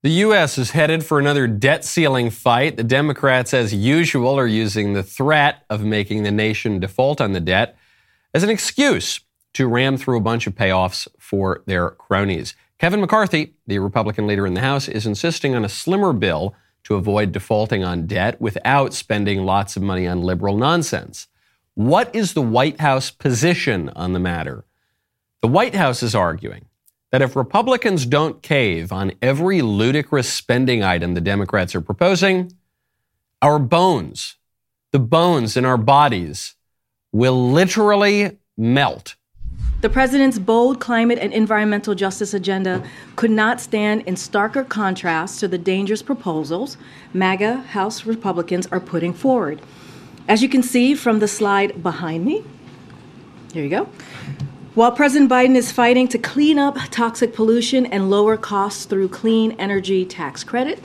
The U.S. is headed for another debt ceiling fight. The Democrats, as usual, are using the threat of making the nation default on the debt as an excuse to ram through a bunch of payoffs for their cronies. Kevin McCarthy, the Republican leader in the House, is insisting on a slimmer bill to avoid defaulting on debt without spending lots of money on liberal nonsense. What is the White House position on the matter? The White House is arguing that if Republicans don't cave on every ludicrous spending item the Democrats are proposing, our bones, the bones in our bodies, will literally melt. The president's bold climate and environmental justice agenda could not stand in starker contrast to the dangerous proposals MAGA House Republicans are putting forward. As you can see from the slide behind me, here you go. While President Biden is fighting to clean up toxic pollution and lower costs through clean energy tax credit,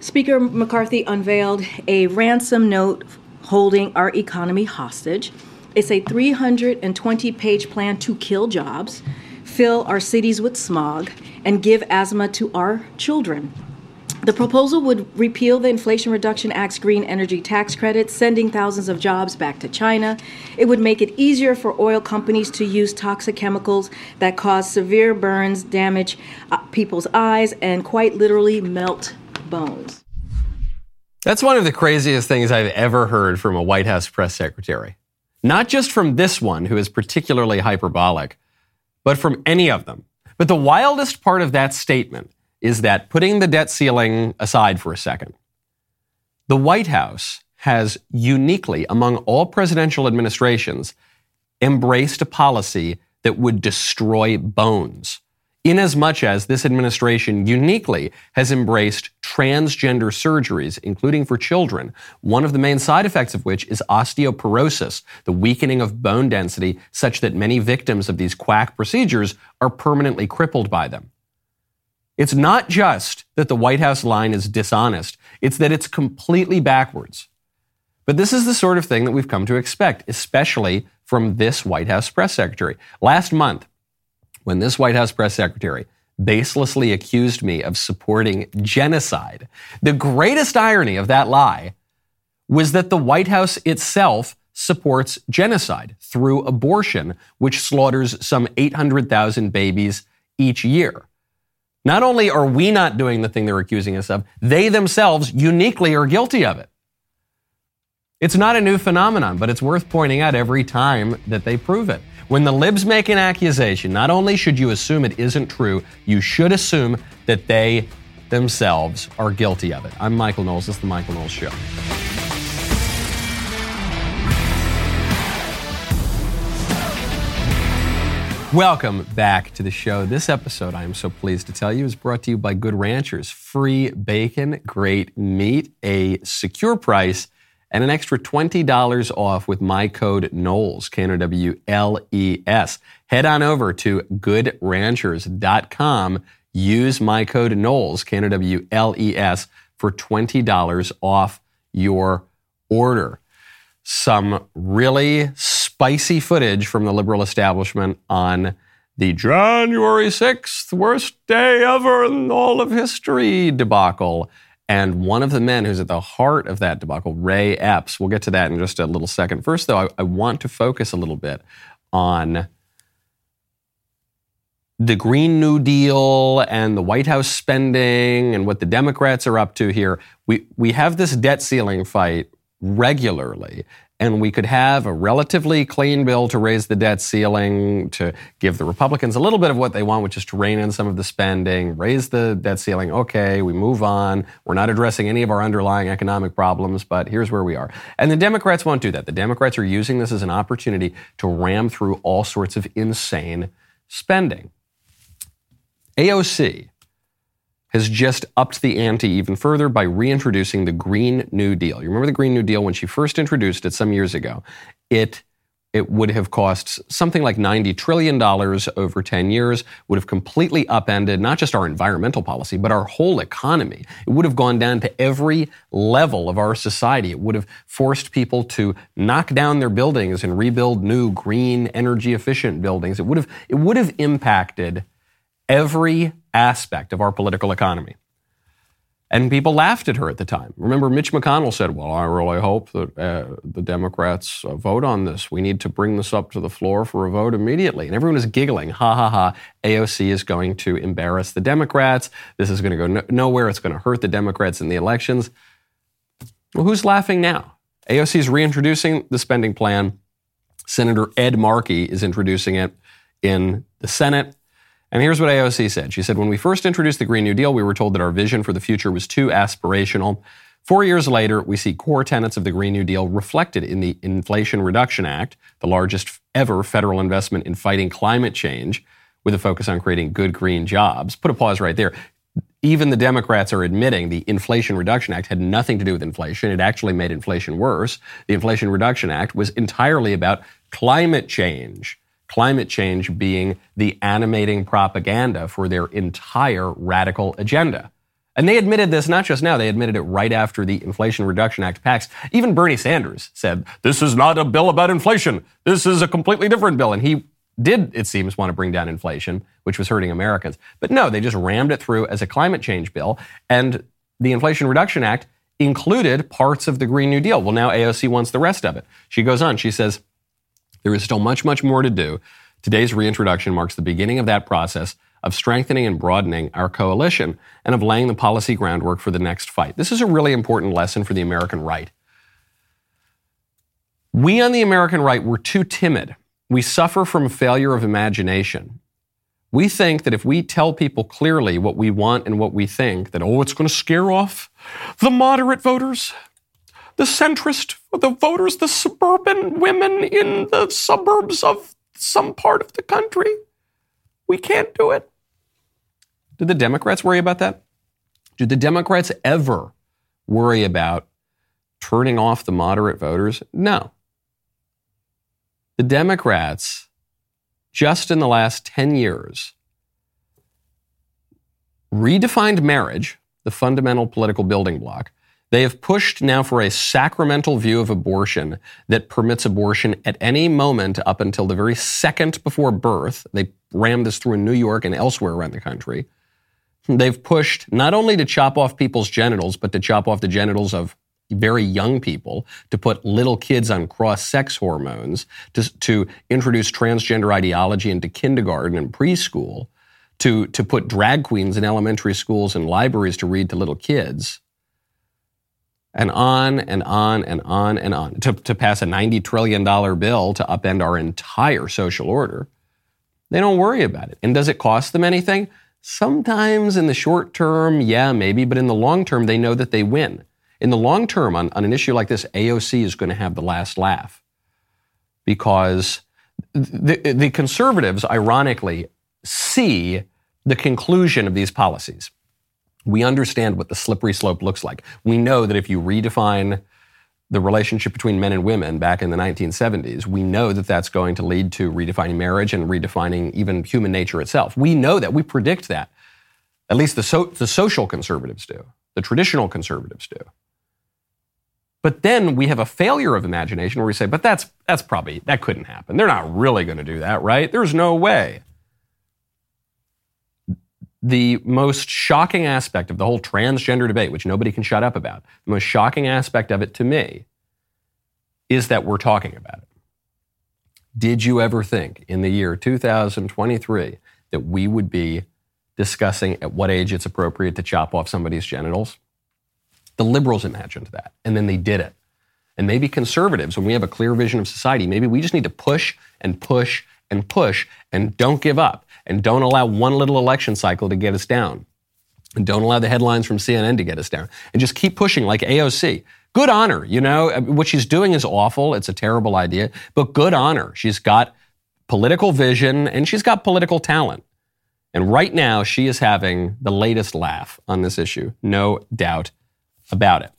Speaker McCarthy unveiled a ransom note holding our economy hostage. It's a 320 page plan to kill jobs, fill our cities with smog, and give asthma to our children. The proposal would repeal the Inflation Reduction Act's green energy tax credit, sending thousands of jobs back to China. It would make it easier for oil companies to use toxic chemicals that cause severe burns, damage uh, people's eyes, and quite literally melt bones. That's one of the craziest things I've ever heard from a White House press secretary. Not just from this one, who is particularly hyperbolic, but from any of them. But the wildest part of that statement is that putting the debt ceiling aside for a second, the White House has uniquely, among all presidential administrations, embraced a policy that would destroy bones inasmuch as this administration uniquely has embraced transgender surgeries, including for children, one of the main side effects of which is osteoporosis, the weakening of bone density, such that many victims of these quack procedures are permanently crippled by them. It's not just that the White House line is dishonest, it's that it's completely backwards. But this is the sort of thing that we've come to expect, especially from this White House press secretary. Last month, when this White House press secretary baselessly accused me of supporting genocide, the greatest irony of that lie was that the White House itself supports genocide through abortion, which slaughters some 800,000 babies each year. Not only are we not doing the thing they're accusing us of, they themselves uniquely are guilty of it. It's not a new phenomenon, but it's worth pointing out every time that they prove it. When the libs make an accusation, not only should you assume it isn't true, you should assume that they themselves are guilty of it. I'm Michael Knowles. This is The Michael Knowles Show. Welcome back to the show. This episode, I am so pleased to tell you, is brought to you by Good Ranchers. Free bacon, great meat, a secure price, and an extra $20 off with my code Knowles, K-N-O-W-L-E-S. Head on over to goodranchers.com. Use my code Knowles, K-N-O-W-L-E-S, for $20 off your order. Some really spicy footage from the liberal establishment on the January 6th, worst day ever in all of history debacle. And one of the men who's at the heart of that debacle, Ray Epps, we'll get to that in just a little second. First, though, I, I want to focus a little bit on the Green New Deal and the White House spending and what the Democrats are up to here. We, we have this debt ceiling fight regularly and we could have a relatively clean bill to raise the debt ceiling, to give the Republicans a little bit of what they want, which is to rein in some of the spending, raise the debt ceiling. Okay, we move on. We're not addressing any of our underlying economic problems, but here's where we are. And the Democrats won't do that. The Democrats are using this as an opportunity to ram through all sorts of insane spending. AOC has just upped the ante even further by reintroducing the Green New Deal. You remember the Green New Deal when she first introduced it some years ago? It it would have cost something like $90 trillion over 10 years, would have completely upended not just our environmental policy, but our whole economy. It would have gone down to every level of our society. It would have forced people to knock down their buildings and rebuild new green, energy efficient buildings. It would have, it would have impacted every aspect of our political economy. And people laughed at her at the time. Remember, Mitch McConnell said, Well, I really hope that uh, the Democrats uh, vote on this. We need to bring this up to the floor for a vote immediately. And everyone is giggling. Ha ha ha. AOC is going to embarrass the Democrats. This is going to go no- nowhere. It's going to hurt the Democrats in the elections. Well, who's laughing now? AOC is reintroducing the spending plan. Senator Ed Markey is introducing it in the Senate. And here's what AOC said. She said, When we first introduced the Green New Deal, we were told that our vision for the future was too aspirational. Four years later, we see core tenets of the Green New Deal reflected in the Inflation Reduction Act, the largest ever federal investment in fighting climate change, with a focus on creating good green jobs. Put a pause right there. Even the Democrats are admitting the Inflation Reduction Act had nothing to do with inflation. It actually made inflation worse. The Inflation Reduction Act was entirely about climate change climate change being the animating propaganda for their entire radical agenda. And they admitted this not just now, they admitted it right after the Inflation Reduction Act passed. Even Bernie Sanders said, This is not a bill about inflation. This is a completely different bill. And he did, it seems, want to bring down inflation, which was hurting Americans. But no, they just rammed it through as a climate change bill. And the Inflation Reduction Act included parts of the Green New Deal. Well, now AOC wants the rest of it. She goes on, she says, there is still much, much more to do. Today's reintroduction marks the beginning of that process of strengthening and broadening our coalition and of laying the policy groundwork for the next fight. This is a really important lesson for the American right. We on the American right were too timid. We suffer from a failure of imagination. We think that if we tell people clearly what we want and what we think, that, oh, it's going to scare off the moderate voters the centrist, the voters, the suburban women in the suburbs of some part of the country. We can't do it. Did the Democrats worry about that? Did the Democrats ever worry about turning off the moderate voters? No. The Democrats, just in the last 10 years, redefined marriage, the fundamental political building block, they have pushed now for a sacramental view of abortion that permits abortion at any moment up until the very second before birth. They rammed this through in New York and elsewhere around the country. They've pushed not only to chop off people's genitals, but to chop off the genitals of very young people, to put little kids on cross sex hormones, to, to introduce transgender ideology into kindergarten and preschool, to, to put drag queens in elementary schools and libraries to read to little kids and on and on and on and on to, to pass a $90 trillion bill to upend our entire social order. They don't worry about it. And does it cost them anything? Sometimes in the short term, yeah, maybe, but in the long term, they know that they win. In the long term, on, on an issue like this, AOC is going to have the last laugh because the, the conservatives, ironically, see the conclusion of these policies. We understand what the slippery slope looks like. We know that if you redefine the relationship between men and women back in the 1970s, we know that that's going to lead to redefining marriage and redefining even human nature itself. We know that. We predict that. At least the, so, the social conservatives do, the traditional conservatives do. But then we have a failure of imagination where we say, but that's, that's probably, that couldn't happen. They're not really going to do that, right? There's no way the most shocking aspect of the whole transgender debate, which nobody can shut up about, the most shocking aspect of it to me is that we're talking about it. Did you ever think in the year 2023 that we would be discussing at what age it's appropriate to chop off somebody's genitals? The liberals imagined that, and then they did it. And maybe conservatives, when we have a clear vision of society, maybe we just need to push and push and push and don't give up and don't allow one little election cycle to get us down. And don't allow the headlines from CNN to get us down. And just keep pushing like AOC. Good honor, you know, what she's doing is awful. It's a terrible idea, but good honor. She's got political vision and she's got political talent. And right now, she is having the latest laugh on this issue. No doubt about it.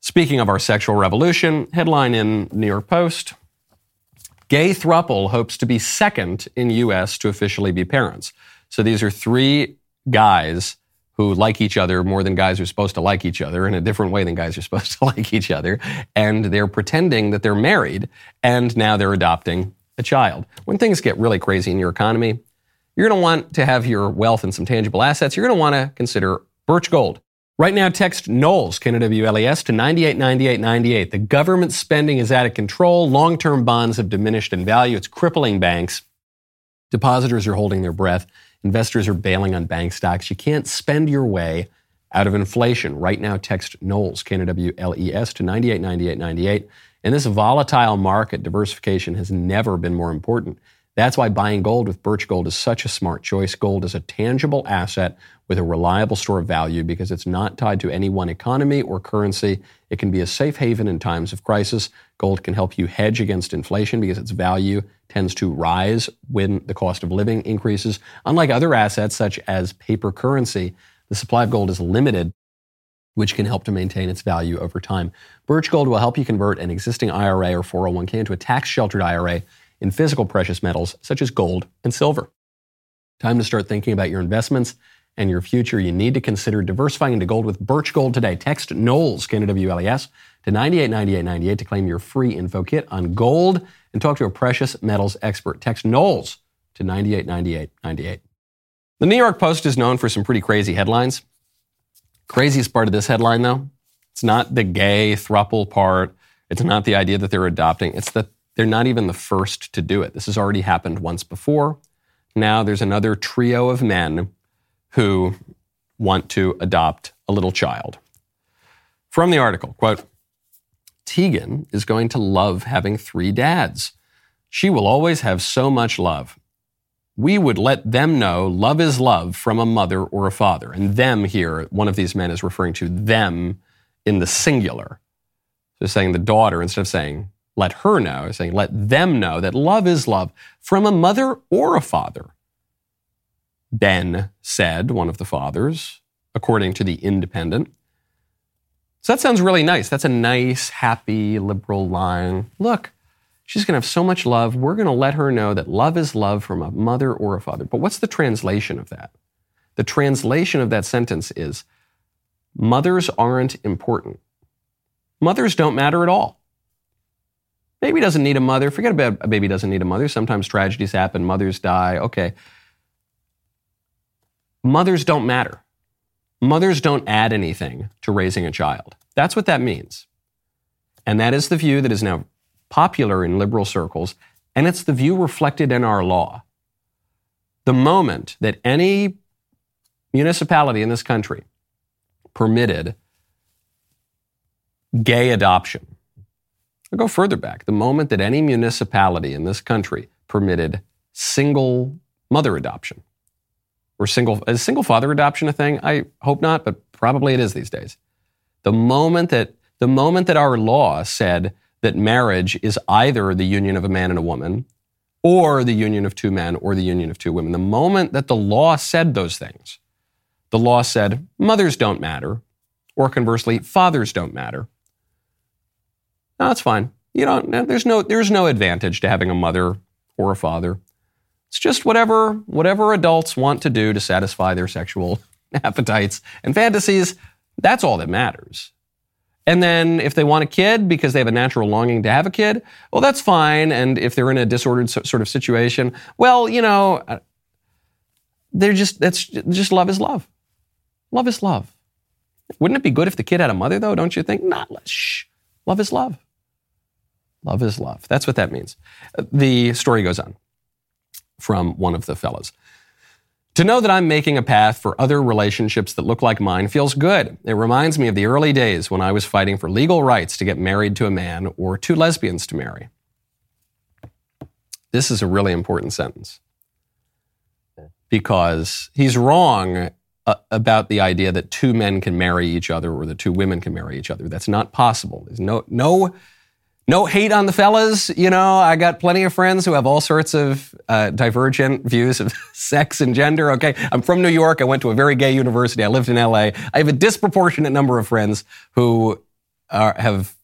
Speaking of our sexual revolution, headline in New York Post Gay thruple hopes to be second in U.S. to officially be parents. So these are three guys who like each other more than guys are supposed to like each other in a different way than guys are supposed to like each other. And they're pretending that they're married and now they're adopting a child. When things get really crazy in your economy, you're going to want to have your wealth and some tangible assets. You're going to want to consider Birch Gold. Right now, text Knowles, K-N-O-W-L-E-S, to 989898. The government spending is out of control. Long-term bonds have diminished in value. It's crippling banks. Depositors are holding their breath. Investors are bailing on bank stocks. You can't spend your way out of inflation. Right now, text Knowles, K-N-O-W-L-E-S, to 989898. In this volatile market, diversification has never been more important. That's why buying gold with Birch Gold is such a smart choice. Gold is a tangible asset with a reliable store of value because it's not tied to any one economy or currency. It can be a safe haven in times of crisis. Gold can help you hedge against inflation because its value tends to rise when the cost of living increases. Unlike other assets such as paper currency, the supply of gold is limited which can help to maintain its value over time. Birch Gold will help you convert an existing IRA or 401k into a tax sheltered IRA in physical precious metals such as gold and silver. Time to start thinking about your investments and your future. You need to consider diversifying into gold with Birch Gold today. Text Knowles, K-N-O-W-L-E-S, to 989898 to claim your free info kit on gold and talk to a precious metals expert. Text Knowles to 989898. The New York Post is known for some pretty crazy headlines. Craziest part of this headline, though, it's not the gay thruple part. It's not the idea that they're adopting. It's that they're not even the first to do it. This has already happened once before. Now there's another trio of men who want to adopt a little child. From the article, quote, Tegan is going to love having three dads. She will always have so much love. We would let them know love is love from a mother or a father. And them here, one of these men is referring to them in the singular. So saying the daughter instead of saying let her know, saying let them know that love is love from a mother or a father. Ben said, one of the fathers, according to the Independent. So that sounds really nice. That's a nice, happy, liberal line. Look, she's going to have so much love. We're going to let her know that love is love from a mother or a father. But what's the translation of that? The translation of that sentence is mothers aren't important. Mothers don't matter at all. Baby doesn't need a mother. Forget about a baby doesn't need a mother. Sometimes tragedies happen, mothers die. Okay. Mothers don't matter. Mothers don't add anything to raising a child. That's what that means. And that is the view that is now popular in liberal circles, and it's the view reflected in our law. The moment that any municipality in this country permitted gay adoption, I'll go further back. The moment that any municipality in this country permitted single mother adoption or single is single father adoption a thing? I hope not, but probably it is these days. The moment that the moment that our law said that marriage is either the union of a man and a woman or the union of two men or the union of two women, the moment that the law said those things, the law said mothers don't matter, or conversely, fathers don't matter. No, that's fine. You don't. There's no. There's no advantage to having a mother or a father. It's just whatever whatever adults want to do to satisfy their sexual appetites and fantasies. That's all that matters. And then if they want a kid because they have a natural longing to have a kid, well, that's fine. And if they're in a disordered sort of situation, well, you know, uh, they're just that's just love is love. Love is love. Wouldn't it be good if the kid had a mother though? Don't you think? Not shh. Love is love. Love is love. That's what that means. The story goes on from one of the fellows. To know that I'm making a path for other relationships that look like mine feels good. It reminds me of the early days when I was fighting for legal rights to get married to a man or two lesbians to marry. This is a really important sentence because he's wrong uh, about the idea that two men can marry each other or that two women can marry each other. That's not possible. There's no, no no hate on the fellas. You know, I got plenty of friends who have all sorts of uh, divergent views of sex and gender. Okay. I'm from New York. I went to a very gay university. I lived in LA. I have a disproportionate number of friends who are, have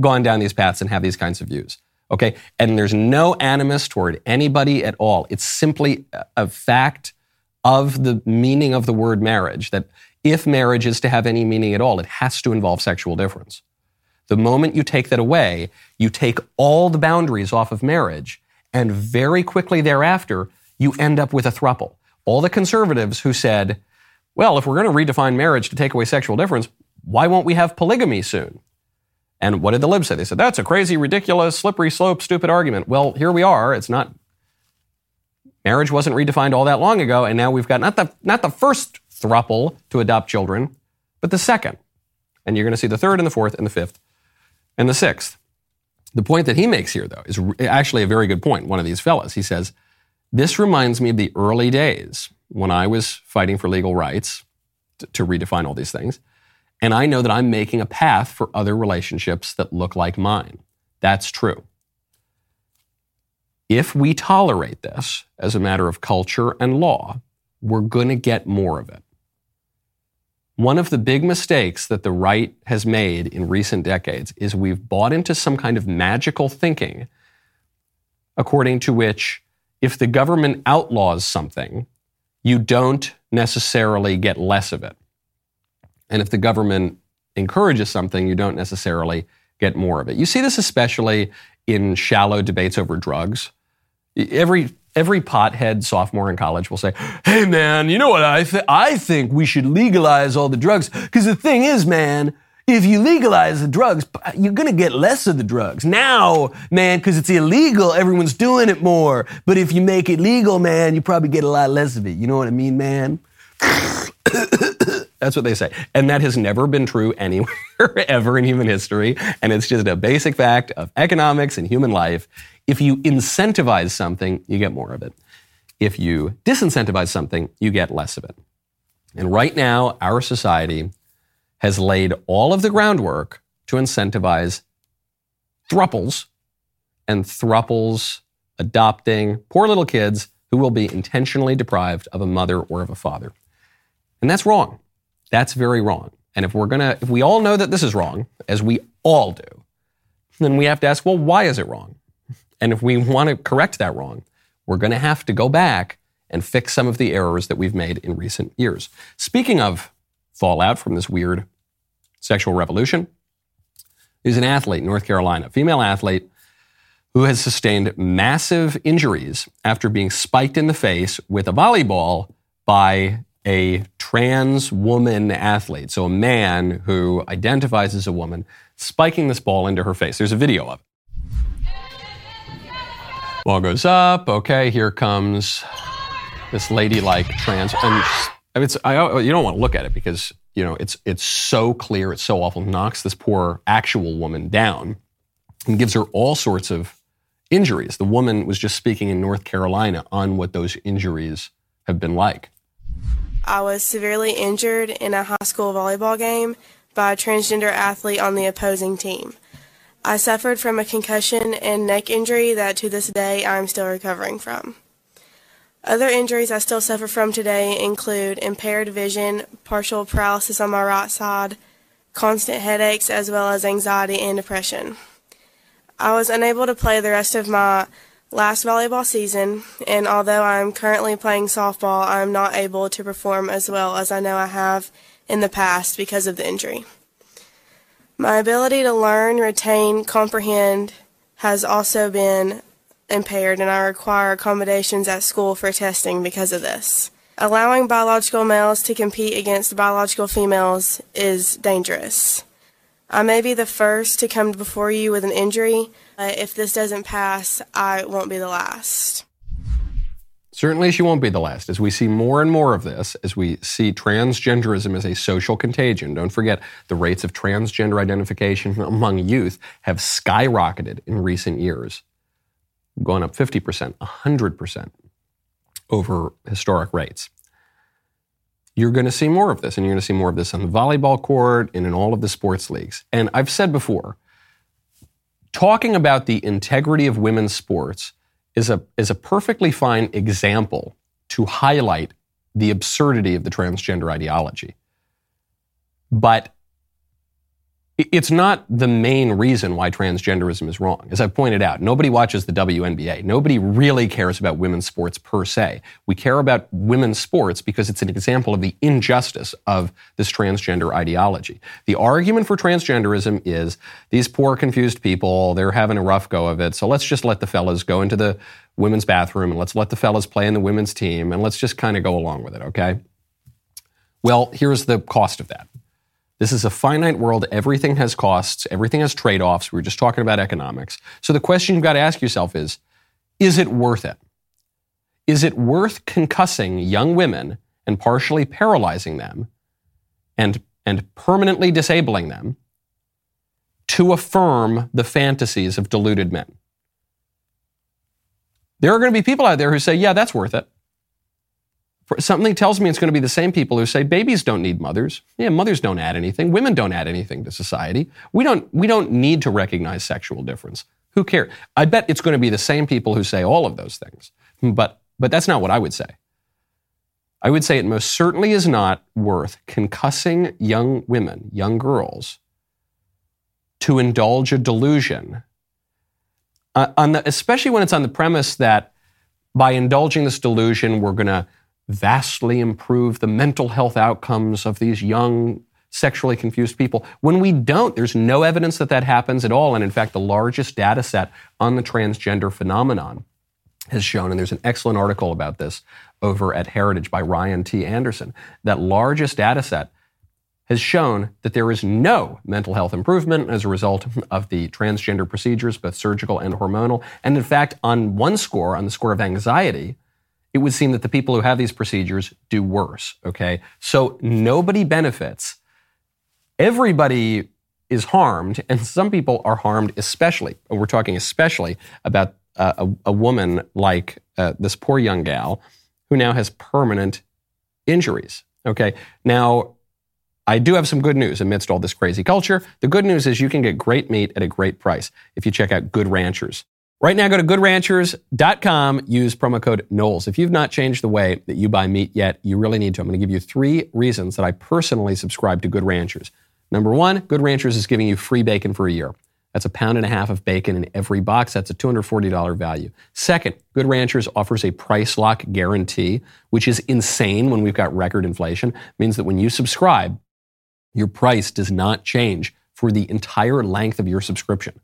gone down these paths and have these kinds of views. Okay. And there's no animus toward anybody at all. It's simply a fact of the meaning of the word marriage that if marriage is to have any meaning at all, it has to involve sexual difference. The moment you take that away, you take all the boundaries off of marriage, and very quickly thereafter, you end up with a thruple. All the conservatives who said, well, if we're going to redefine marriage to take away sexual difference, why won't we have polygamy soon? And what did the libs say? They said, that's a crazy, ridiculous, slippery slope, stupid argument. Well, here we are. It's not, marriage wasn't redefined all that long ago. And now we've got not the, not the first thruple to adopt children, but the second. And you're going to see the third and the fourth and the fifth and the sixth. The point that he makes here, though, is actually a very good point. One of these fellows, he says, This reminds me of the early days when I was fighting for legal rights to, to redefine all these things. And I know that I'm making a path for other relationships that look like mine. That's true. If we tolerate this as a matter of culture and law, we're going to get more of it. One of the big mistakes that the right has made in recent decades is we've bought into some kind of magical thinking according to which if the government outlaws something, you don't necessarily get less of it. And if the government encourages something, you don't necessarily get more of it. You see this especially in shallow debates over drugs. Every every pothead sophomore in college will say, "Hey man, you know what I th- I think we should legalize all the drugs because the thing is, man, if you legalize the drugs, you're going to get less of the drugs. Now, man, because it's illegal, everyone's doing it more. But if you make it legal, man, you probably get a lot less of it. You know what I mean, man? That's what they say. And that has never been true anywhere ever in human history. And it's just a basic fact of economics and human life. If you incentivize something, you get more of it. If you disincentivize something, you get less of it. And right now, our society has laid all of the groundwork to incentivize thruples and thruples adopting poor little kids who will be intentionally deprived of a mother or of a father. And that's wrong. That's very wrong. And if we're going to, if we all know that this is wrong, as we all do, then we have to ask, well, why is it wrong? And if we want to correct that wrong, we're going to have to go back and fix some of the errors that we've made in recent years. Speaking of fallout from this weird sexual revolution, there's an athlete in North Carolina, female athlete, who has sustained massive injuries after being spiked in the face with a volleyball by a trans woman athlete. So a man who identifies as a woman spiking this ball into her face. There's a video of it. Ball goes up. Okay, here comes this ladylike trans. And it's I, oh, you don't want to look at it because you know it's it's so clear, it's so awful. Knocks this poor actual woman down and gives her all sorts of injuries. The woman was just speaking in North Carolina on what those injuries have been like. I was severely injured in a high school volleyball game by a transgender athlete on the opposing team. I suffered from a concussion and neck injury that to this day I'm still recovering from. Other injuries I still suffer from today include impaired vision, partial paralysis on my right side, constant headaches, as well as anxiety and depression. I was unable to play the rest of my last volleyball season, and although I'm currently playing softball, I'm not able to perform as well as I know I have in the past because of the injury. My ability to learn, retain, comprehend has also been impaired, and I require accommodations at school for testing because of this. Allowing biological males to compete against biological females is dangerous. I may be the first to come before you with an injury, but if this doesn't pass, I won't be the last. Certainly, she won't be the last. As we see more and more of this, as we see transgenderism as a social contagion, don't forget the rates of transgender identification among youth have skyrocketed in recent years, gone up 50%, 100% over historic rates. You're going to see more of this, and you're going to see more of this on the volleyball court and in all of the sports leagues. And I've said before, talking about the integrity of women's sports is a, is a perfectly fine example to highlight the absurdity of the transgender ideology. But it's not the main reason why transgenderism is wrong. As I've pointed out, nobody watches the WNBA. Nobody really cares about women's sports per se. We care about women's sports because it's an example of the injustice of this transgender ideology. The argument for transgenderism is these poor, confused people, they're having a rough go of it, so let's just let the fellas go into the women's bathroom and let's let the fellas play in the women's team and let's just kind of go along with it, okay? Well, here's the cost of that. This is a finite world. Everything has costs. Everything has trade offs. We were just talking about economics. So the question you've got to ask yourself is is it worth it? Is it worth concussing young women and partially paralyzing them and, and permanently disabling them to affirm the fantasies of deluded men? There are going to be people out there who say, yeah, that's worth it. Something tells me it's going to be the same people who say babies don't need mothers. Yeah, mothers don't add anything. Women don't add anything to society. We don't, we don't need to recognize sexual difference. Who cares? I bet it's going to be the same people who say all of those things. But, but that's not what I would say. I would say it most certainly is not worth concussing young women, young girls, to indulge a delusion, uh, the, especially when it's on the premise that by indulging this delusion, we're going to vastly improve the mental health outcomes of these young sexually confused people. When we don't, there's no evidence that that happens at all. And in fact, the largest data set on the transgender phenomenon has shown, and there's an excellent article about this over at Heritage by Ryan T. Anderson, that largest data set has shown that there is no mental health improvement as a result of the transgender procedures, both surgical and hormonal. And in fact, on one score, on the score of anxiety, it would seem that the people who have these procedures do worse. Okay. So nobody benefits. Everybody is harmed, and some people are harmed especially. We're talking especially about uh, a, a, woman like uh, this poor young gal who now has permanent injuries. Okay. Now, I do have some good news amidst all this crazy culture. The good news is you can get great meat at a great price if you check out Good Ranchers. Right now, go to goodranchers.com, use promo code Knowles. If you've not changed the way that you buy meat yet, you really need to. I'm going to give you three reasons that I personally subscribe to Good Ranchers. Number one, Good Ranchers is giving you free bacon for a year. That's a pound and a half of bacon in every box. That's a $240 value. Second, Good Ranchers offers a price lock guarantee, which is insane when we've got record inflation. It means that when you subscribe, your price does not change for the entire length of your subscription.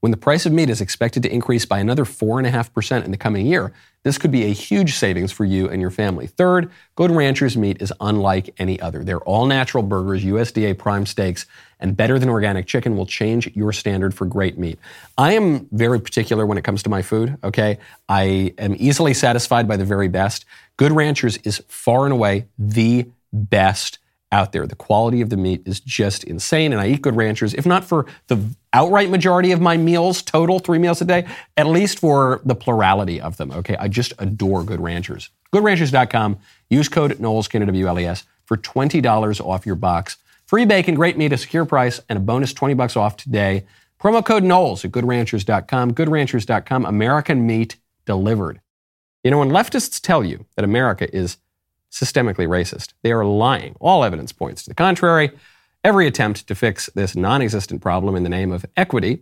When the price of meat is expected to increase by another 4.5% in the coming year, this could be a huge savings for you and your family. Third, Good Ranchers meat is unlike any other. They're all natural burgers, USDA prime steaks, and better than organic chicken will change your standard for great meat. I am very particular when it comes to my food, okay? I am easily satisfied by the very best. Good Ranchers is far and away the best out there. The quality of the meat is just insane, and I eat Good Ranchers, if not for the outright majority of my meals, total three meals a day, at least for the plurality of them. Okay, I just adore Good Ranchers. GoodRanchers.com. Use code Knowles for twenty dollars off your box. Free bacon, great meat, a secure price, and a bonus twenty bucks off today. Promo code Knowles at GoodRanchers.com. GoodRanchers.com. American meat delivered. You know, when leftists tell you that America is systemically racist. They are lying. All evidence points to the contrary. Every attempt to fix this non existent problem in the name of equity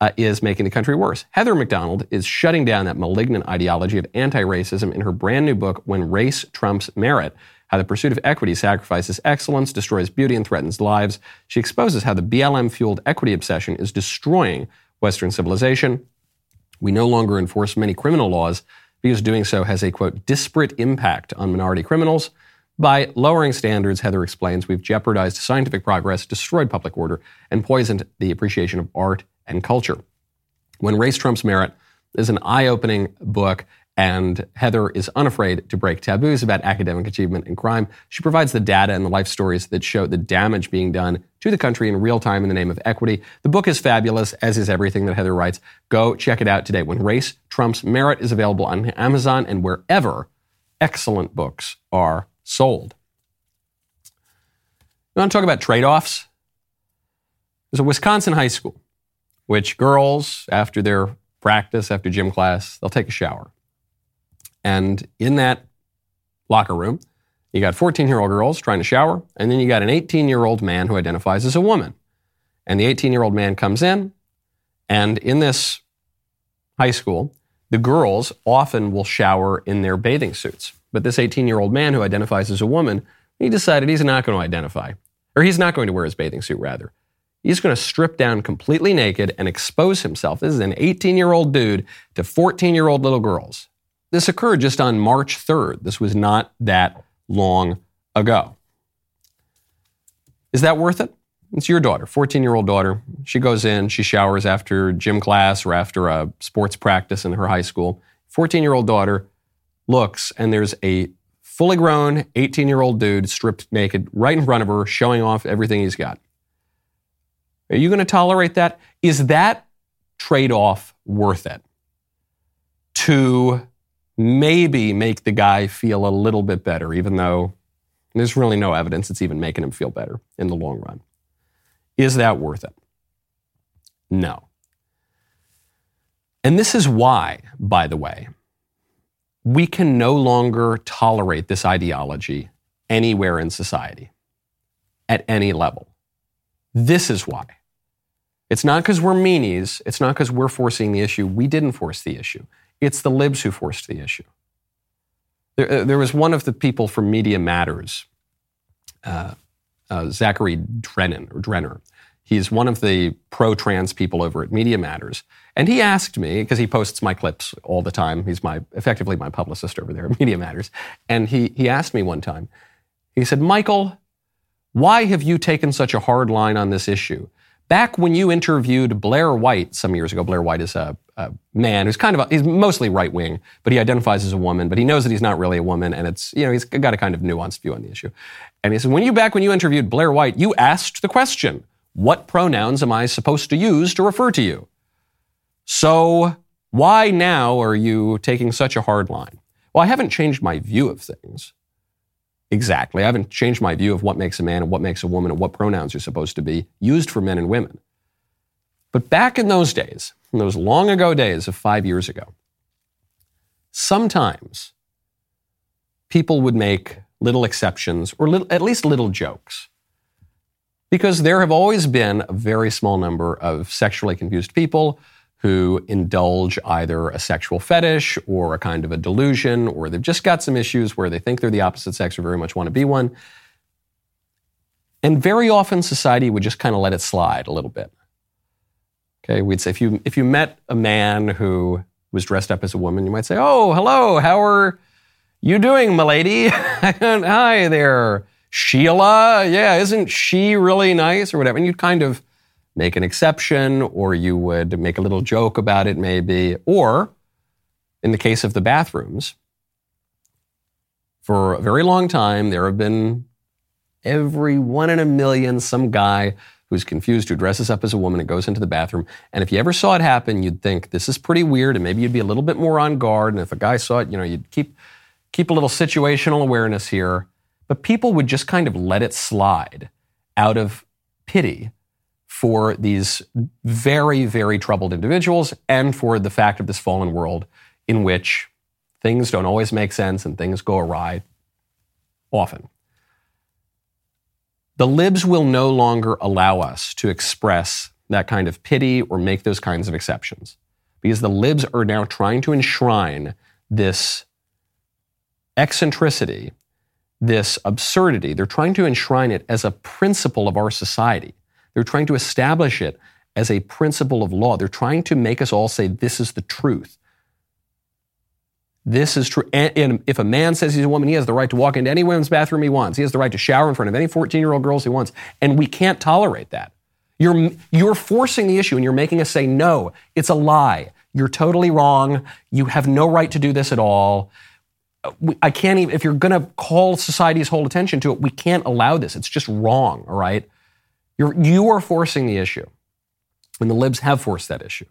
uh, is making the country worse. Heather Mac Donald is shutting down that malignant ideology of anti racism in her brand new book, When Race Trumps Merit How the Pursuit of Equity Sacrifices Excellence, Destroys Beauty, and Threatens Lives. She exposes how the BLM fueled equity obsession is destroying Western civilization. We no longer enforce many criminal laws because doing so has a quote, disparate impact on minority criminals. By lowering standards, Heather explains, we've jeopardized scientific progress, destroyed public order, and poisoned the appreciation of art and culture. When Race Trumps Merit is an eye opening book and Heather is unafraid to break taboos about academic achievement and crime. She provides the data and the life stories that show the damage being done to the country in real time in the name of equity. The book is fabulous, as is everything that Heather writes. Go check it out today. When Race Trumps Merit is available on Amazon and wherever excellent books are sold. You want to talk about trade offs? There's a Wisconsin high school, which girls, after their practice, after gym class, they'll take a shower. And in that locker room, you got 14 year old girls trying to shower, and then you got an 18 year old man who identifies as a woman. And the 18 year old man comes in, and in this high school, the girls often will shower in their bathing suits. But this 18 year old man who identifies as a woman, he decided he's not going to identify, or he's not going to wear his bathing suit, rather. He's going to strip down completely naked and expose himself. This is an 18 year old dude to 14 year old little girls. This occurred just on March 3rd. This was not that long ago. Is that worth it? It's your daughter, 14 year old daughter. She goes in, she showers after gym class or after a sports practice in her high school. 14 year old daughter looks, and there's a fully grown 18 year old dude stripped naked right in front of her, showing off everything he's got. Are you going to tolerate that? Is that trade off worth it? To maybe make the guy feel a little bit better, even though there's really no evidence it's even making him feel better in the long run. Is that worth it? No. And this is why, by the way, we can no longer tolerate this ideology anywhere in society at any level. This is why. It's not because we're meanies. It's not because we're forcing the issue. We didn't force the issue. It's the libs who forced the issue. There, uh, there was one of the people from Media Matters, uh, uh, Zachary Drennan or Drenner. He's one of the pro-trans people over at Media Matters, and he asked me because he posts my clips all the time. He's my effectively my publicist over there at Media Matters, and he he asked me one time. He said, "Michael, why have you taken such a hard line on this issue? Back when you interviewed Blair White some years ago, Blair White is a, a man who's kind of, a, he's mostly right wing, but he identifies as a woman, but he knows that he's not really a woman, and it's, you know, he's got a kind of nuanced view on the issue. And he said, when you, back when you interviewed Blair White, you asked the question, what pronouns am I supposed to use to refer to you? So why now are you taking such a hard line? Well, I haven't changed my view of things exactly. I haven't changed my view of what makes a man and what makes a woman and what pronouns are supposed to be used for men and women. But back in those days, in those long ago days of five years ago, sometimes people would make little exceptions or little, at least little jokes. Because there have always been a very small number of sexually confused people who indulge either a sexual fetish or a kind of a delusion, or they've just got some issues where they think they're the opposite sex or very much want to be one. And very often society would just kind of let it slide a little bit. Okay, we'd say if you if you met a man who was dressed up as a woman, you might say, "Oh, hello, how are you doing, milady? Hi there, Sheila. Yeah, isn't she really nice or whatever?" And you'd kind of make an exception or you would make a little joke about it, maybe. Or in the case of the bathrooms, for a very long time, there have been every one in a million some guy who's confused, who dresses up as a woman and goes into the bathroom. And if you ever saw it happen, you'd think this is pretty weird, and maybe you'd be a little bit more on guard. And if a guy saw it, you know, you'd keep keep a little situational awareness here. But people would just kind of let it slide out of pity for these very, very troubled individuals and for the fact of this fallen world in which things don't always make sense and things go awry often. The libs will no longer allow us to express that kind of pity or make those kinds of exceptions because the libs are now trying to enshrine this eccentricity, this absurdity. They're trying to enshrine it as a principle of our society. They're trying to establish it as a principle of law. They're trying to make us all say this is the truth. This is true. And, and, if a man says he's a woman, he has the right to walk into any women's bathroom he wants. He has the right to shower in front of any 14 year old girls he wants. And we can't tolerate that. You're, you're forcing the issue and you're making us say, no, it's a lie. You're totally wrong. You have no right to do this at all. I can't even, if you're going to call society's whole attention to it, we can't allow this. It's just wrong, all right? You're, you are forcing the issue. And the libs have forced that issue.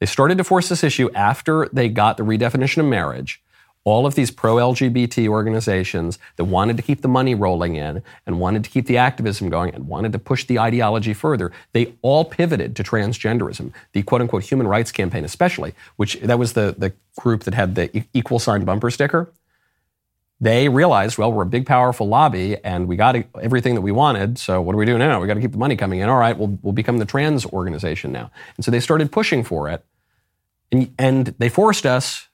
They started to force this issue after they got the redefinition of marriage. All of these pro LGBT organizations that wanted to keep the money rolling in and wanted to keep the activism going and wanted to push the ideology further, they all pivoted to transgenderism. The quote unquote human rights campaign, especially, which that was the, the group that had the equal sign bumper sticker they realized, well, we're a big, powerful lobby and we got everything that we wanted. So what do we do now? We got to keep the money coming in. All right, we'll, we'll become the trans organization now. And so they started pushing for it. And, and they forced us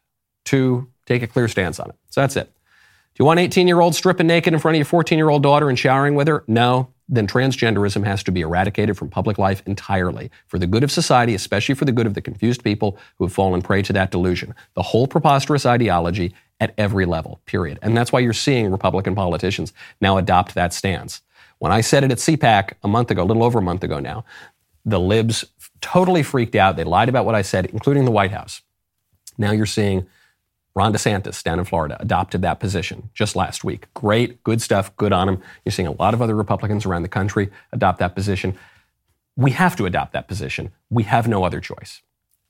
to take a clear stance on it. So that's it. Do you want 18 year olds stripping naked in front of your 14 year old daughter and showering with her? No. Then transgenderism has to be eradicated from public life entirely for the good of society, especially for the good of the confused people who have fallen prey to that delusion. The whole preposterous ideology at every level, period. And that's why you're seeing Republican politicians now adopt that stance. When I said it at CPAC a month ago, a little over a month ago now, the libs totally freaked out. They lied about what I said, including the White House. Now you're seeing Ron DeSantis down in Florida adopted that position just last week. Great, good stuff, good on him. You're seeing a lot of other Republicans around the country adopt that position. We have to adopt that position. We have no other choice.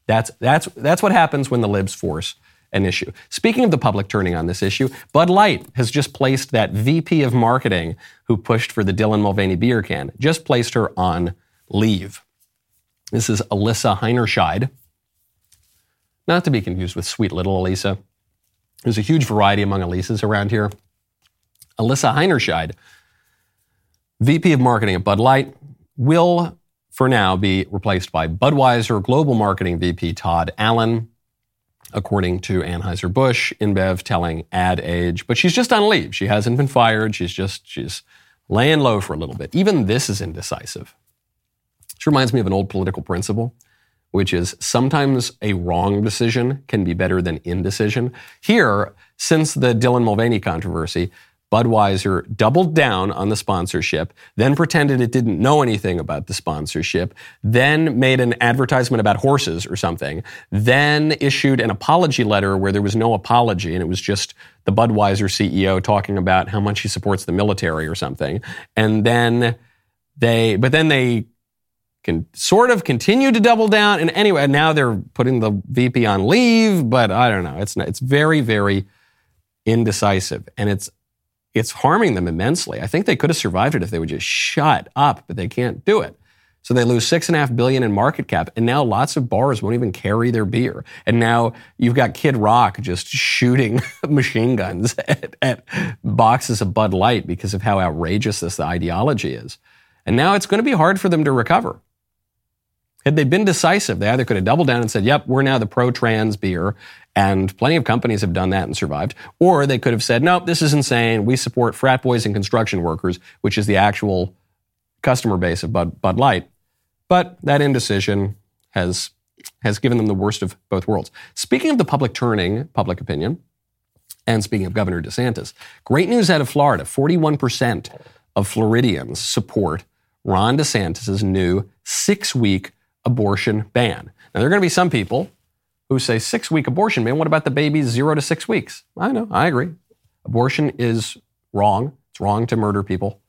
That's, that's, that's what happens when the libs force an issue. Speaking of the public turning on this issue, Bud Light has just placed that VP of marketing who pushed for the Dylan Mulvaney beer can, just placed her on leave. This is Alyssa Heinerscheid. Not to be confused with sweet little Elisa. There's a huge variety among Elisas around here. Alyssa Heinerscheid, VP of Marketing at Bud Light, will for now be replaced by Budweiser Global Marketing VP Todd Allen, according to Anheuser-Busch, InBev telling Ad Age. But she's just on leave. She hasn't been fired. She's just, she's laying low for a little bit. Even this is indecisive. This reminds me of an old political principle, which is sometimes a wrong decision can be better than indecision. Here, since the Dylan Mulvaney controversy, Budweiser doubled down on the sponsorship, then pretended it didn't know anything about the sponsorship, then made an advertisement about horses or something, then issued an apology letter where there was no apology and it was just the Budweiser CEO talking about how much he supports the military or something. And then they, but then they can sort of continue to double down. And anyway, now they're putting the VP on leave, but I don't know. It's, it's very, very indecisive. And it's it's harming them immensely. I think they could have survived it if they would just shut up, but they can't do it. So they lose six and a half billion in market cap, and now lots of bars won't even carry their beer. And now you've got Kid Rock just shooting machine guns at, at boxes of Bud Light because of how outrageous this ideology is. And now it's going to be hard for them to recover. Had they been decisive, they either could have doubled down and said, yep, we're now the pro trans beer. And plenty of companies have done that and survived. Or they could have said, nope, this is insane. We support frat boys and construction workers, which is the actual customer base of Bud, Bud Light. But that indecision has, has given them the worst of both worlds. Speaking of the public turning public opinion, and speaking of Governor DeSantis, great news out of Florida 41% of Floridians support Ron DeSantis' new six week abortion ban. Now, there are going to be some people who say six week abortion ban. What about the babies zero to six weeks? I know, I agree. Abortion is wrong. It's wrong to murder people,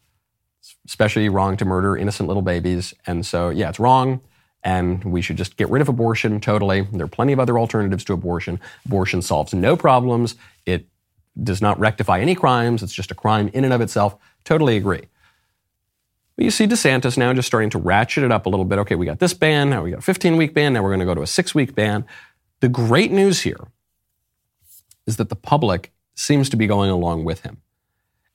it's especially wrong to murder innocent little babies. And so, yeah, it's wrong. And we should just get rid of abortion totally. There are plenty of other alternatives to abortion. Abortion solves no problems. It does not rectify any crimes. It's just a crime in and of itself. Totally agree. But you see DeSantis now just starting to ratchet it up a little bit. Okay, we got this ban, now we got a 15 week ban, now we're going to go to a six week ban. The great news here is that the public seems to be going along with him.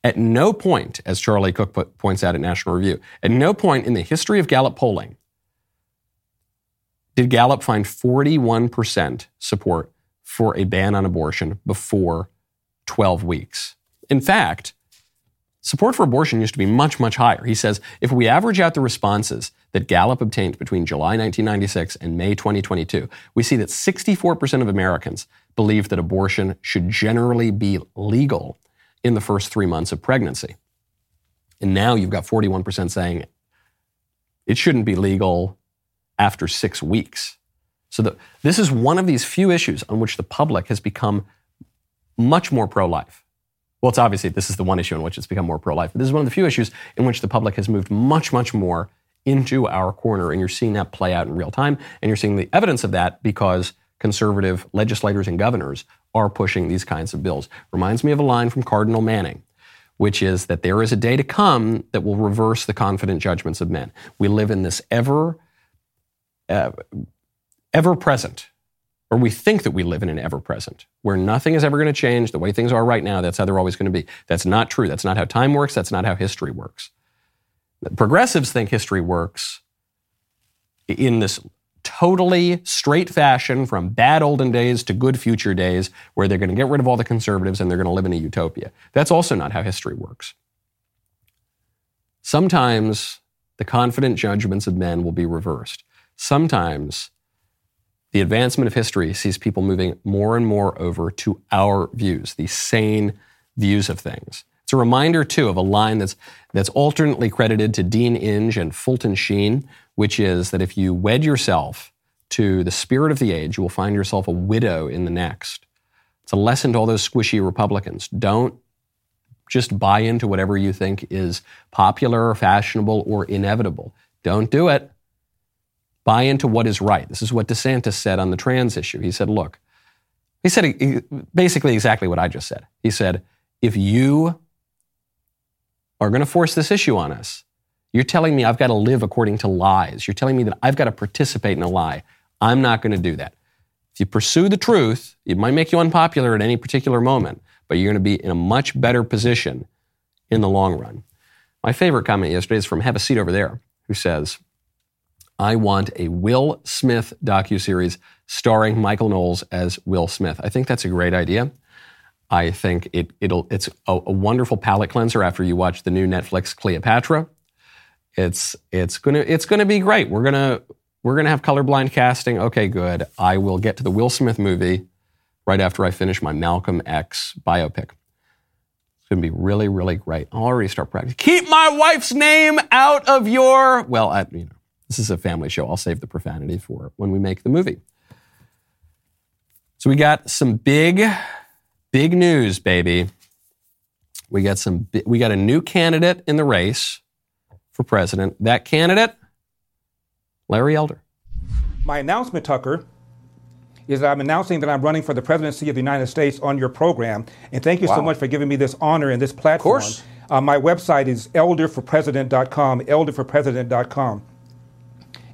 At no point, as Charlie Cooke put, points out at National Review, at no point in the history of Gallup polling did Gallup find 41% support for a ban on abortion before 12 weeks. In fact, Support for abortion used to be much, much higher. He says if we average out the responses that Gallup obtained between July 1996 and May 2022, we see that 64% of Americans believe that abortion should generally be legal in the first three months of pregnancy. And now you've got 41% saying it shouldn't be legal after six weeks. So the, this is one of these few issues on which the public has become much more pro life. Well, it's obviously this is the one issue in which it's become more pro life, this is one of the few issues in which the public has moved much, much more into our corner. And you're seeing that play out in real time. And you're seeing the evidence of that because conservative legislators and governors are pushing these kinds of bills. Reminds me of a line from Cardinal Manning, which is that there is a day to come that will reverse the confident judgments of men. We live in this ever, uh, ever present or we think that we live in an ever present where nothing is ever going to change the way things are right now. That's how they're always going to be. That's not true. That's not how time works. That's not how history works. Progressives think history works in this totally straight fashion from bad olden days to good future days where they're going to get rid of all the conservatives and they're going to live in a utopia. That's also not how history works. Sometimes the confident judgments of men will be reversed. Sometimes the advancement of history sees people moving more and more over to our views, the sane views of things. It's a reminder, too, of a line that's, that's alternately credited to Dean Inge and Fulton Sheen, which is that if you wed yourself to the spirit of the age, you will find yourself a widow in the next. It's a lesson to all those squishy Republicans. Don't just buy into whatever you think is popular or fashionable or inevitable. Don't do it. Buy into what is right. This is what DeSantis said on the trans issue. He said, look, he said basically exactly what I just said. He said, if you are going to force this issue on us. You're telling me I've got to live according to lies. You're telling me that I've got to participate in a lie. I'm not going to do that. If you pursue the truth, it might make you unpopular at any particular moment, but you're going to be in a much better position in the long run. My favorite comment yesterday is from Have a Seat Over There, who says, I want a Will Smith docuseries starring Michael Knowles as Will Smith. I think that's a great idea. I think it, it'll, it's a, a, wonderful palate cleanser after you watch the new Netflix Cleopatra. It's, it's gonna, it's gonna be great. We're gonna, we're gonna have colorblind casting. Okay, good. I will get to the Will Smith movie right after I finish my Malcolm X biopic. It's gonna be really, really great. I'll already start practicing. Keep my wife's name out of your, well, I, you know, this is a family show. I'll save the profanity for when we make the movie. So we got some big Big news, baby. We got some we got a new candidate in the race for president. That candidate, Larry Elder. My announcement, Tucker, is that I'm announcing that I'm running for the presidency of the United States on your program. And thank you wow. so much for giving me this honor and this platform. Of course. Uh, my website is elderforpresident.com, elderforpresident.com.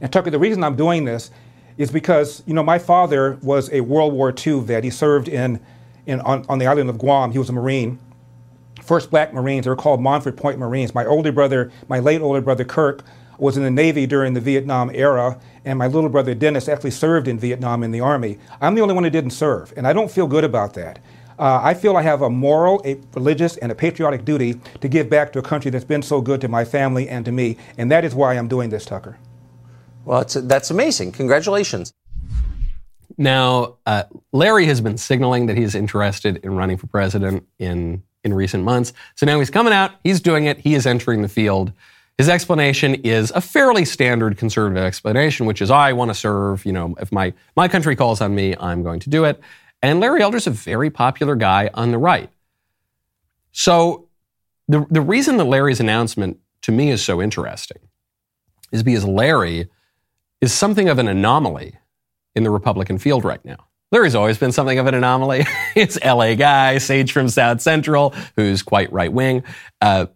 And Tucker, the reason I'm doing this is because, you know, my father was a World War II vet. He served in in, on, on the island of Guam. He was a Marine. First black Marines. They were called Montford Point Marines. My older brother, my late older brother Kirk, was in the Navy during the Vietnam era, and my little brother Dennis actually served in Vietnam in the Army. I'm the only one who didn't serve, and I don't feel good about that. Uh, I feel I have a moral, a religious, and a patriotic duty to give back to a country that's been so good to my family and to me, and that is why I'm doing this, Tucker. Well, that's amazing. Congratulations. Now, uh, Larry has been signaling that he's interested in running for president in, in recent months. So now he's coming out, he's doing it, he is entering the field. His explanation is a fairly standard conservative explanation, which is I want to serve, you know, if my, my country calls on me, I'm going to do it. And Larry Elder's a very popular guy on the right. So the, the reason that Larry's announcement to me is so interesting is because Larry is something of an anomaly in the Republican field right now. Larry's always been something of an anomaly. it's LA guy, sage from South Central, who's quite right wing. Uh,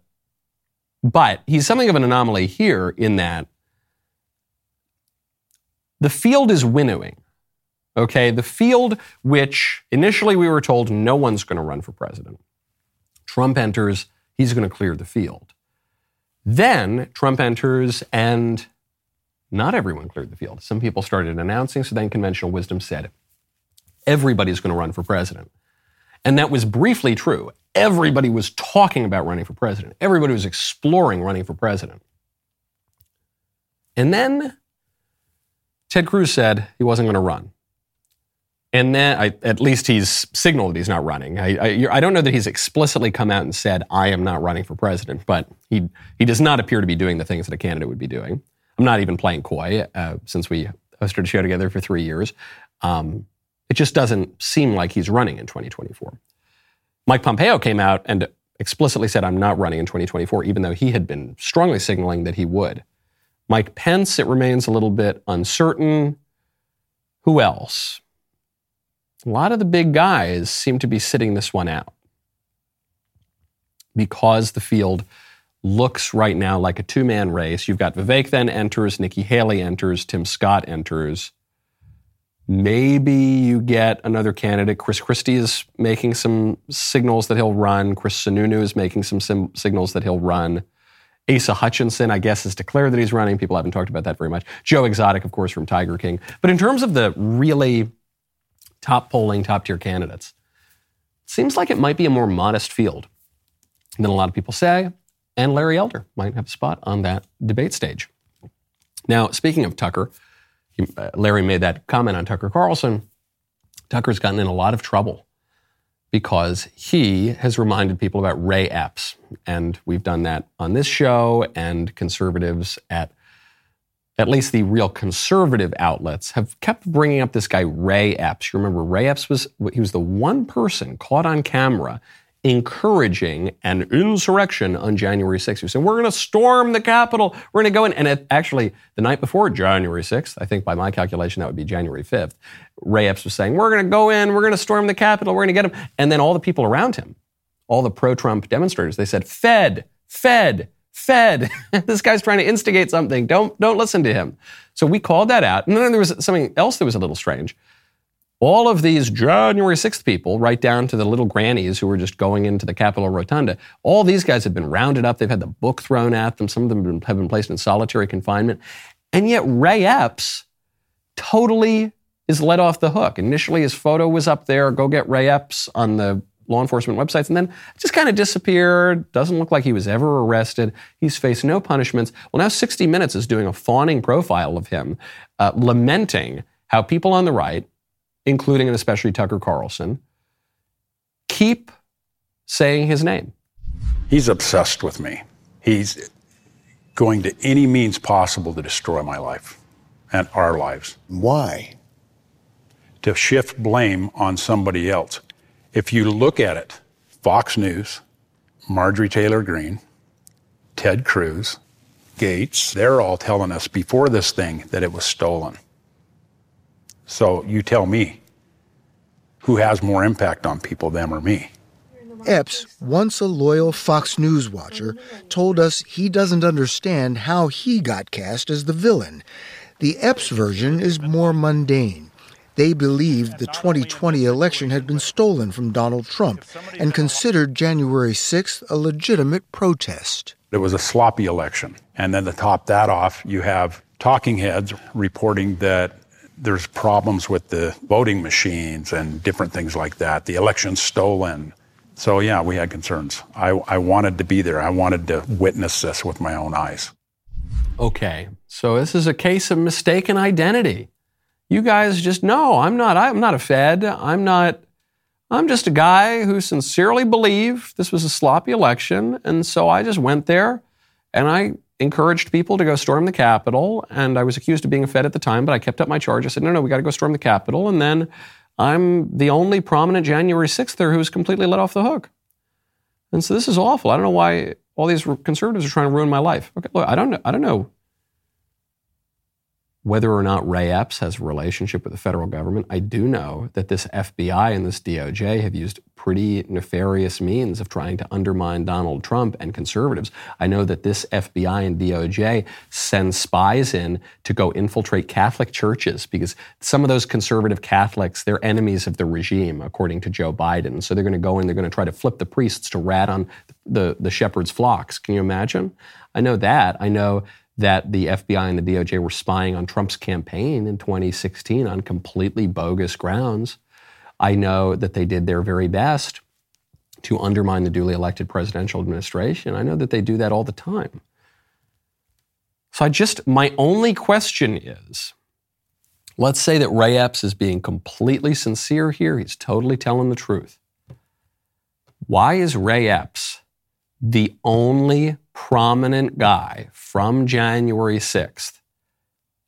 but he's something of an anomaly here in that the field is winnowing. Okay, the field which initially we were told no one's going to run for president. Trump enters, he's going to clear the field. Then Trump enters and not everyone cleared the field. Some people started announcing, so then conventional wisdom said, everybody's going to run for president. And that was briefly true. Everybody was talking about running for president. Everybody was exploring running for president. And then Ted Cruz said he wasn't going to run. And then, I, at least he's signaled he's not running. I, I, I, don't know that he's explicitly come out and said, I am not running for president, but he, he does not appear to be doing the things that a candidate would be doing. I'm not even playing coy uh, since we hosted a show together for three years. Um, it just doesn't seem like he's running in 2024. Mike Pompeo came out and explicitly said, I'm not running in 2024, even though he had been strongly signaling that he would. Mike Pence, it remains a little bit uncertain. Who else? A lot of the big guys seem to be sitting this one out because the field looks right now like a two man race. You've got Vivek then enters, Nikki Haley enters, Tim Scott enters. Maybe you get another candidate. Chris Christie is making some signals that he'll run. Chris Sununu is making some sim- signals that he'll run. Asa Hutchinson, I guess, has declared that he's running. People haven't talked about that very much. Joe Exotic, of course, from Tiger King. But in terms of the really top polling, top tier candidates, it seems like it might be a more modest field than a lot of people say and Larry Elder might have a spot on that debate stage. Now, speaking of Tucker, uh, Larry made that comment on Tucker Carlson. Tucker's gotten in a lot of trouble because he has reminded people about Ray Epps. And we've done that on this show, and conservatives at at least the real conservative outlets have kept bringing up this guy Ray Epps. You remember Ray Epps was he was the one person caught on camera encouraging an insurrection on January 6th. He said, We're going to storm the Capitol. We're going to go in. And it, actually, the night before January 6th, I think by my calculation, that would be January 5th, Ray Epps was saying, We're going to go in. We're going to storm the Capitol. We're going to get him. And then all the people around him, all the pro Trump demonstrators, they said, Fed, Fed, Fed. this guy's trying to instigate something. Don't, don't listen to him. So we called that out. And then there was something else that was a little strange all of these January 6th people, right down to the little grannies who were just going into the Capitol Rotunda, all these guys have been rounded up. They've had the book thrown at them. Some of them have been placed in solitary confinement. And yet Ray Epps totally is let off the hook. Initially, his photo was up there, go get Ray Epps on the law enforcement websites, and then just kind of disappeared. Doesn't look like he was ever arrested. He's faced no punishments. Well, now 60 Minutes is doing a fawning profile of him, uh, lamenting how people on the right including and especially Tucker Carlson, keep saying his name. He's obsessed with me. He's going to any means possible to destroy my life and our lives. Why? To shift blame on somebody else. If you look at it, Fox News, Marjorie Taylor Greene, Ted Cruz, Gaetz, they're all telling us before this thing that it was stolen. So you tell me who has more impact on people, them or me? Epps, once a loyal Fox News watcher, told us he doesn't understand how he got cast as the villain. The Epps version is more mundane. They believed the 2020 election had been stolen from Donald Trump and considered January 6th a legitimate protest. It was a sloppy election. And then to top that off, you have talking heads reporting that there's problems with the voting machines and different things like that. The election's stolen. So, yeah, we had concerns. I, I wanted to be there. I wanted to witness this with my own eyes. Okay, so this is a case of mistaken identity. You guys just know I'm not. I'm not a Fed. I'm not. I'm just a guy who sincerely believed this was a sloppy election, and so I just went there, and I encouraged people to go storm the Capitol, and I was accused of being a Fed at the time, but I kept up my charge. I said, no, no, we got to go storm the Capitol. And then I'm the only prominent January 6th who's completely let off the hook. And so this is awful. I don't know why all these conservatives are trying to ruin my life. Okay, look, I don't know. I don't know whether or not Ray Epps has a relationship with the federal government, I do know that this FBI and this DOJ have used pretty nefarious means of trying to undermine Donald Trump and conservatives. I know that this FBI and DOJ send spies in to go infiltrate Catholic churches because some of those conservative Catholics, they're enemies of the regime, according to Joe Biden. So they're going to go in, they're going to try to flip the priests to rat on the, the shepherd's flocks. Can you imagine? I know that. I know that the FBI and the DOJ were spying on Trump's campaign in 2016 on completely bogus grounds. I know that they did their very best to undermine the duly elected presidential administration. I know that they do that all the time. So I just, my only question is let's say that Ray Epps is being completely sincere here. He's totally telling the truth. Why is Ray Epps the only prominent guy from January 6th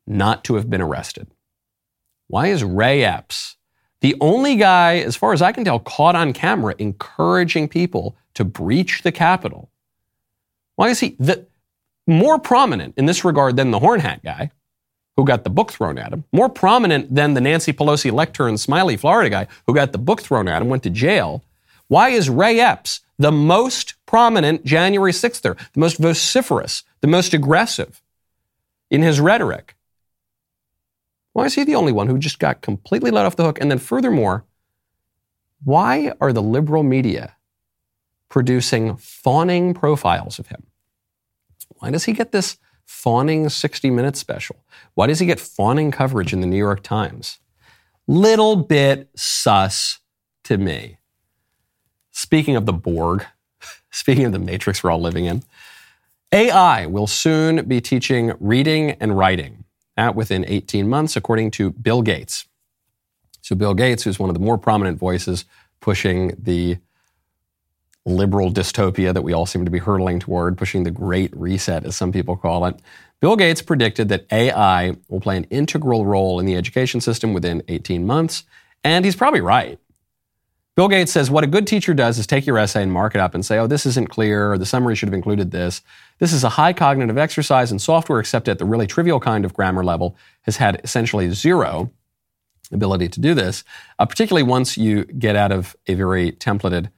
not to have been arrested? Why is Ray Epps the only guy, as far as I can tell, caught on camera encouraging people to breach the Capitol? Why is he the, more prominent in this regard than the horn hat guy who got the book thrown at him? More prominent than the Nancy Pelosi lectern smiley Florida guy who got the book thrown at him, went to jail? Why is Ray Epps the most prominent January 6ther, the most vociferous, the most aggressive in his rhetoric. Why is he the only one who just got completely let off the hook? And then, furthermore, why are the liberal media producing fawning profiles of him? Why does he get this fawning 60 minute special? Why does he get fawning coverage in the New York Times? Little bit sus to me. Speaking of the Borg, speaking of the matrix we're all living in, AI will soon be teaching reading and writing at within 18 months, according to Bill Gates. So, Bill Gates, who's one of the more prominent voices pushing the liberal dystopia that we all seem to be hurtling toward, pushing the great reset, as some people call it. Bill Gates predicted that AI will play an integral role in the education system within 18 months, and he's probably right. Bill Gates says what a good teacher does is take your essay and mark it up and say, oh, this isn't clear, or the summary should have included this. This is a high cognitive exercise, and software, except at the really trivial kind of grammar level, has had essentially zero ability to do this, uh, particularly once you get out of a very templated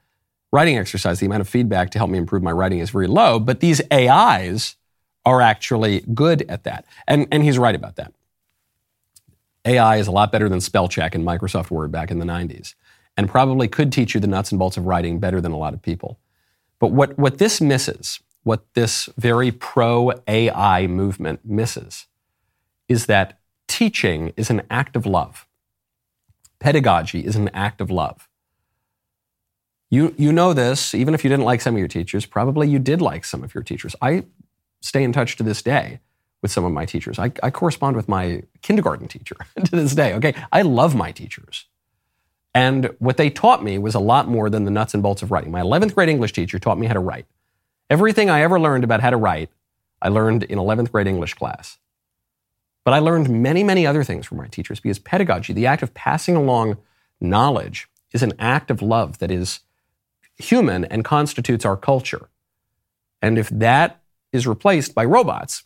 writing exercise. The amount of feedback to help me improve my writing is very low, but these AIs are actually good at that. And, and he's right about that. AI is a lot better than spell check in Microsoft Word back in the 90s, and probably could teach you the nuts and bolts of writing better than a lot of people. But what, what this misses, what this very pro AI movement misses, is that teaching is an act of love. Pedagogy is an act of love. You, you know this, even if you didn't like some of your teachers, probably you did like some of your teachers. I stay in touch to this day with some of my teachers. I, I correspond with my kindergarten teacher to this day. Okay, I love my teachers. And what they taught me was a lot more than the nuts and bolts of writing. My 11th grade English teacher taught me how to write. Everything I ever learned about how to write, I learned in 11th grade English class. But I learned many, many other things from my teachers because pedagogy, the act of passing along knowledge, is an act of love that is human and constitutes our culture. And if that is replaced by robots,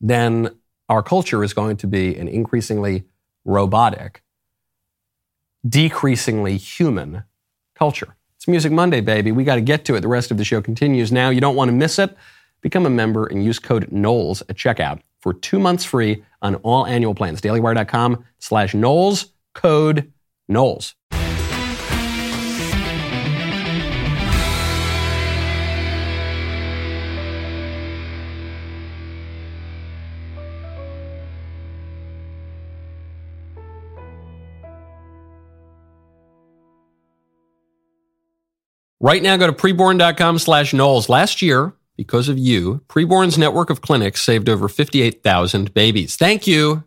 then our culture is going to be an increasingly robotic, decreasingly human culture. It's Music Monday, baby. We got to get to it. The rest of the show continues now. You don't want to miss it. Become a member and use code Knowles at checkout for two months free on all annual plans. DailyWire.com slash Knowles, code Knowles. Right now, go to preborn.com slash Knowles. Last year, because of you, Preborn's network of clinics saved over 58,000 babies. Thank you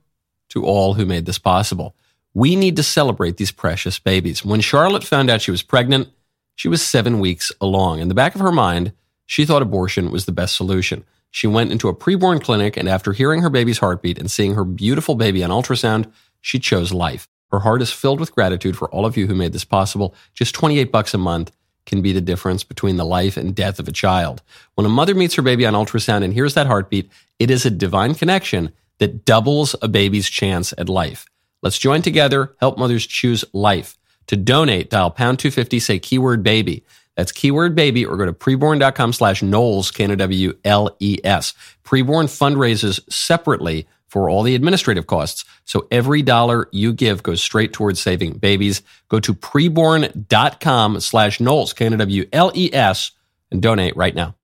to all who made this possible. We need to celebrate these precious babies. When Charlotte found out she was pregnant, she was seven weeks along. In the back of her mind, she thought abortion was the best solution. She went into a preborn clinic, and after hearing her baby's heartbeat and seeing her beautiful baby on ultrasound, she chose life. Her heart is filled with gratitude for all of you who made this possible. Just 28 bucks a month can be the difference between the life and death of a child. When a mother meets her baby on ultrasound and hears that heartbeat, it is a divine connection that doubles a baby's chance at life. Let's join together, help mothers choose life. To donate, dial pound 250, say keyword baby. That's keyword baby or go to preborn.com slash Knowles, K-N-O-W-L-E-S. Preborn fundraises separately for all the administrative costs. So every dollar you give goes straight towards saving babies. Go to preborn.com slash Knowles, K-N-O-W-L-E-S, and donate right now.